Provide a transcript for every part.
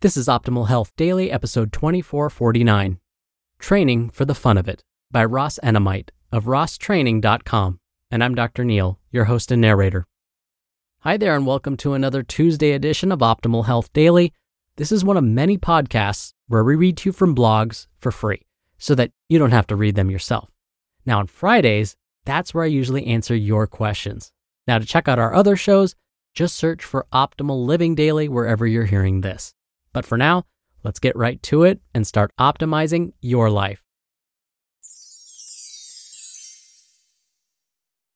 This is Optimal Health Daily, episode 2449 Training for the Fun of It by Ross Enamait of rosstraining.com. And I'm Dr. Neal, your host and narrator. Hi there, and welcome to another Tuesday edition of Optimal Health Daily. This is one of many podcasts where we read to you from blogs for free so that you don't have to read them yourself. Now, on Fridays, that's where I usually answer your questions. Now, to check out our other shows, just search for Optimal Living Daily wherever you're hearing this. But for now, let's get right to it and start optimizing your life.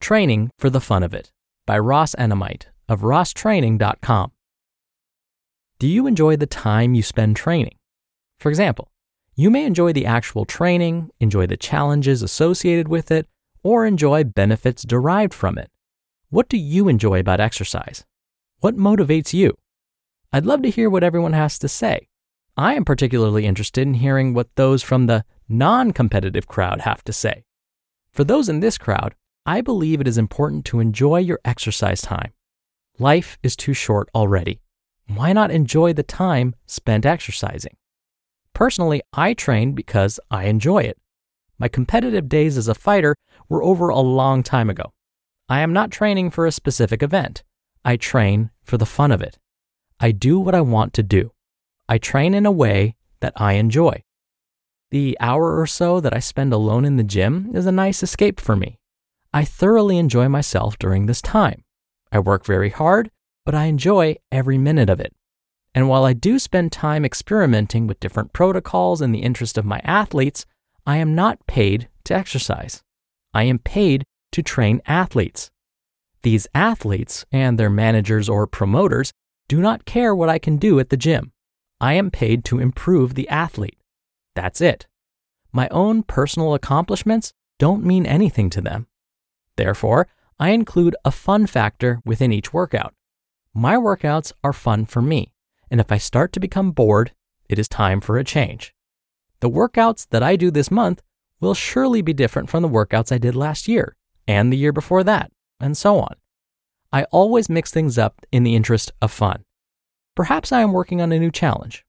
Training for the Fun of It by Ross Enamait of rosstraining.com. Do you enjoy the time you spend training? For example, you may enjoy the actual training, enjoy the challenges associated with it, or enjoy benefits derived from it. What do you enjoy about exercise? What motivates you? I'd love to hear what everyone has to say. I am particularly interested in hearing what those from the non competitive crowd have to say. For those in this crowd, I believe it is important to enjoy your exercise time. Life is too short already. Why not enjoy the time spent exercising? Personally, I train because I enjoy it. My competitive days as a fighter were over a long time ago. I am not training for a specific event. I train for the fun of it. I do what I want to do. I train in a way that I enjoy. The hour or so that I spend alone in the gym is a nice escape for me. I thoroughly enjoy myself during this time. I work very hard, but I enjoy every minute of it. And while I do spend time experimenting with different protocols in the interest of my athletes, I am not paid to exercise. I am paid to train athletes. These athletes and their managers or promoters do not care what I can do at the gym. I am paid to improve the athlete. That's it. My own personal accomplishments don't mean anything to them. Therefore, I include a fun factor within each workout. My workouts are fun for me, and if I start to become bored, it is time for a change. The workouts that I do this month will surely be different from the workouts I did last year, and the year before that, and so on. I always mix things up in the interest of fun. Perhaps I am working on a new challenge.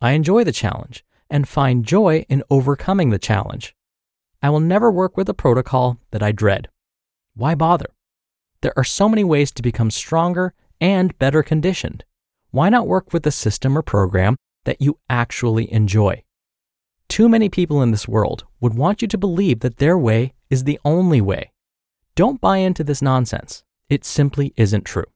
I enjoy the challenge and find joy in overcoming the challenge. I will never work with a protocol that I dread. Why bother? There are so many ways to become stronger and better conditioned. Why not work with a system or program that you actually enjoy? Too many people in this world would want you to believe that their way is the only way. Don't buy into this nonsense. It simply isn't true.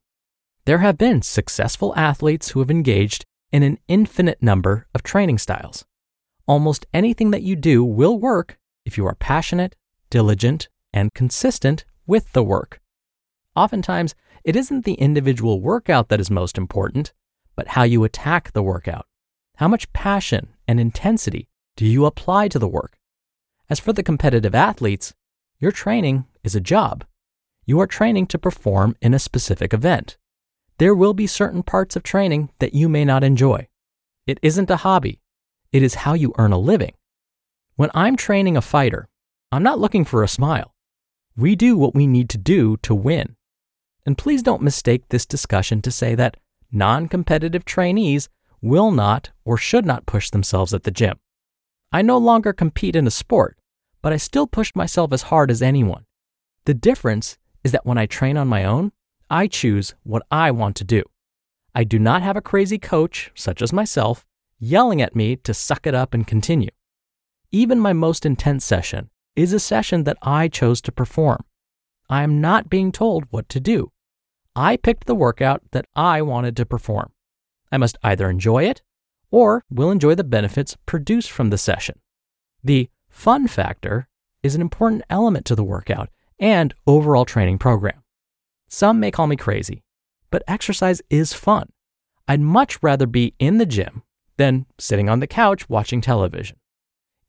There have been successful athletes who have engaged in an infinite number of training styles. Almost anything that you do will work if you are passionate, diligent, and consistent with the work. Oftentimes, it isn't the individual workout that is most important, but how you attack the workout. How much passion and intensity do you apply to the work? As for the competitive athletes, your training is a job you are training to perform in a specific event. There will be certain parts of training that you may not enjoy. It isn't a hobby, it is how you earn a living. When I'm training a fighter, I'm not looking for a smile. We do what we need to do to win. And please don't mistake this discussion to say that non competitive trainees will not or should not push themselves at the gym. I no longer compete in a sport, but I still push myself as hard as anyone. The difference is that when I train on my own, I choose what I want to do. I do not have a crazy coach, such as myself, yelling at me to suck it up and continue. Even my most intense session is a session that I chose to perform. I am not being told what to do. I picked the workout that I wanted to perform. I must either enjoy it or will enjoy the benefits produced from the session. The fun factor is an important element to the workout and overall training program. Some may call me crazy, but exercise is fun. I'd much rather be in the gym than sitting on the couch watching television.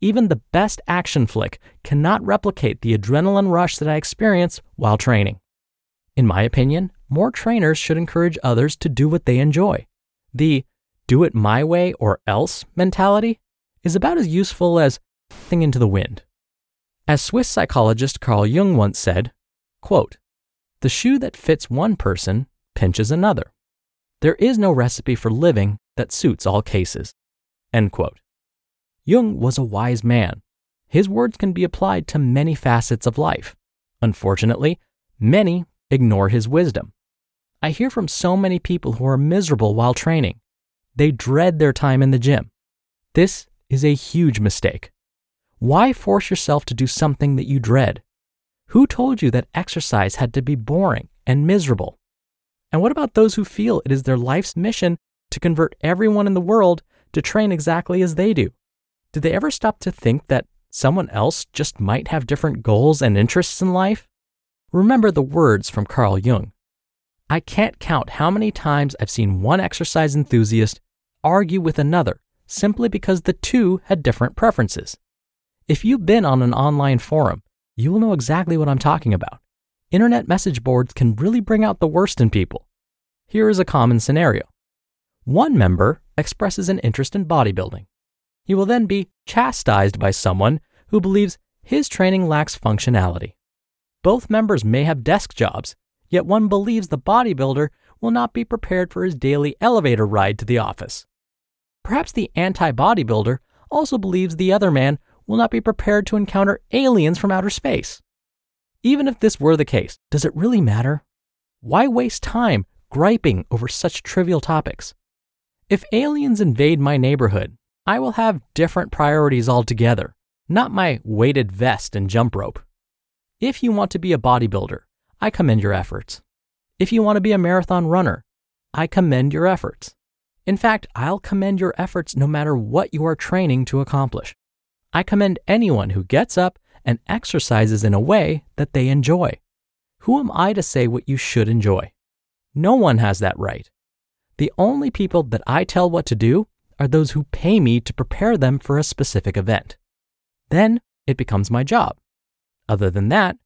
Even the best action flick cannot replicate the adrenaline rush that I experience while training. In my opinion, more trainers should encourage others to do what they enjoy. The do it my way or else mentality is about as useful as thing into the wind. As Swiss psychologist Carl Jung once said, quote, The shoe that fits one person pinches another. There is no recipe for living that suits all cases. End quote. Jung was a wise man. His words can be applied to many facets of life. Unfortunately, many ignore his wisdom. I hear from so many people who are miserable while training. They dread their time in the gym. This is a huge mistake. Why force yourself to do something that you dread? Who told you that exercise had to be boring and miserable? And what about those who feel it is their life's mission to convert everyone in the world to train exactly as they do? Did they ever stop to think that someone else just might have different goals and interests in life? Remember the words from Carl Jung. I can't count how many times I've seen one exercise enthusiast argue with another simply because the two had different preferences. If you've been on an online forum, you will know exactly what I'm talking about. Internet message boards can really bring out the worst in people. Here is a common scenario. One member expresses an interest in bodybuilding. He will then be chastised by someone who believes his training lacks functionality. Both members may have desk jobs, yet one believes the bodybuilder will not be prepared for his daily elevator ride to the office. Perhaps the anti bodybuilder also believes the other man will not be prepared to encounter aliens from outer space. Even if this were the case, does it really matter? Why waste time griping over such trivial topics? If aliens invade my neighborhood, I will have different priorities altogether, not my weighted vest and jump rope. If you want to be a bodybuilder, I commend your efforts. If you want to be a marathon runner, I commend your efforts. In fact, I'll commend your efforts no matter what you are training to accomplish. I commend anyone who gets up and exercises in a way that they enjoy. Who am I to say what you should enjoy? No one has that right. The only people that I tell what to do are those who pay me to prepare them for a specific event. Then it becomes my job. Other than that,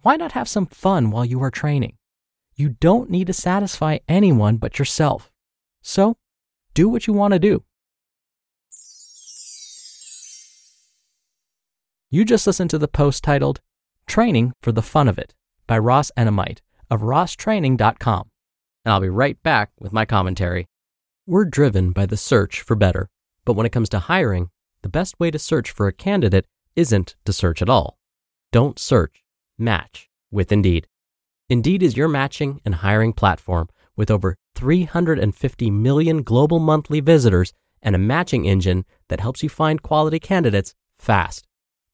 why not have some fun while you are training? You don't need to satisfy anyone but yourself. So, do what you want to do. You just listened to the post titled Training for the Fun of It by Ross Enamait of rosstraining.com. And I'll be right back with my commentary. We're driven by the search for better, but when it comes to hiring, the best way to search for a candidate isn't to search at all. Don't search, match with Indeed. Indeed is your matching and hiring platform with over 350 million global monthly visitors and a matching engine that helps you find quality candidates fast.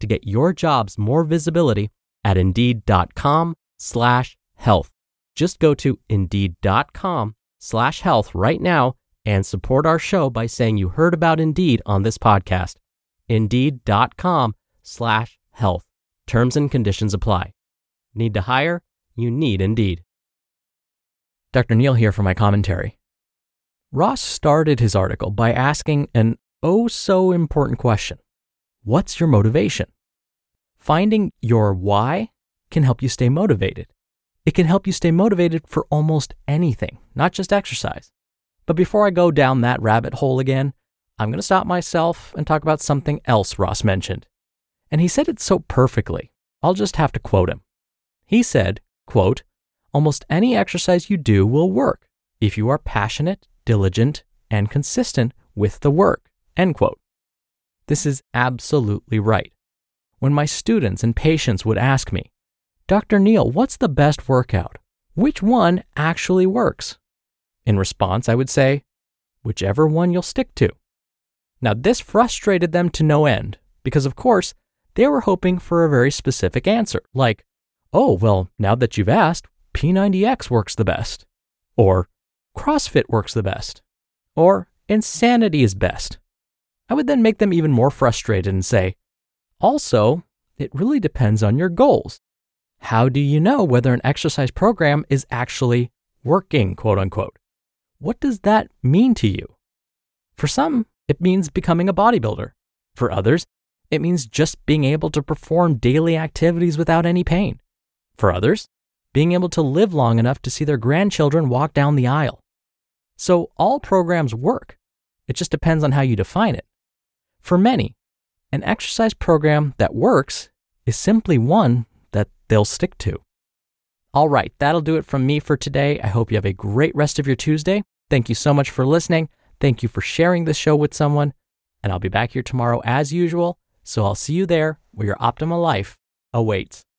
to get your jobs more visibility at indeed.com slash health. Just go to indeed.com slash health right now and support our show by saying you heard about Indeed on this podcast. Indeed.com slash health. Terms and conditions apply. Need to hire? You need Indeed. Dr. Neal here for my commentary. Ross started his article by asking an oh so important question What's your motivation? Finding your why can help you stay motivated. It can help you stay motivated for almost anything, not just exercise. But before I go down that rabbit hole again, I'm going to stop myself and talk about something else Ross mentioned. And he said it so perfectly. I'll just have to quote him. He said, quote, almost any exercise you do will work if you are passionate, diligent, and consistent with the work, end quote. This is absolutely right. When my students and patients would ask me, Dr. Neal, what's the best workout? Which one actually works? In response, I would say, whichever one you'll stick to. Now, this frustrated them to no end because, of course, they were hoping for a very specific answer, like, oh, well, now that you've asked, P90X works the best, or CrossFit works the best, or insanity is best. I would then make them even more frustrated and say, also, it really depends on your goals. How do you know whether an exercise program is actually working, quote unquote? What does that mean to you? For some, it means becoming a bodybuilder. For others, it means just being able to perform daily activities without any pain. For others, being able to live long enough to see their grandchildren walk down the aisle. So all programs work. It just depends on how you define it. For many, an exercise program that works is simply one that they'll stick to. All right, that'll do it from me for today. I hope you have a great rest of your Tuesday. Thank you so much for listening. Thank you for sharing this show with someone. And I'll be back here tomorrow as usual. So I'll see you there where your optimal life awaits.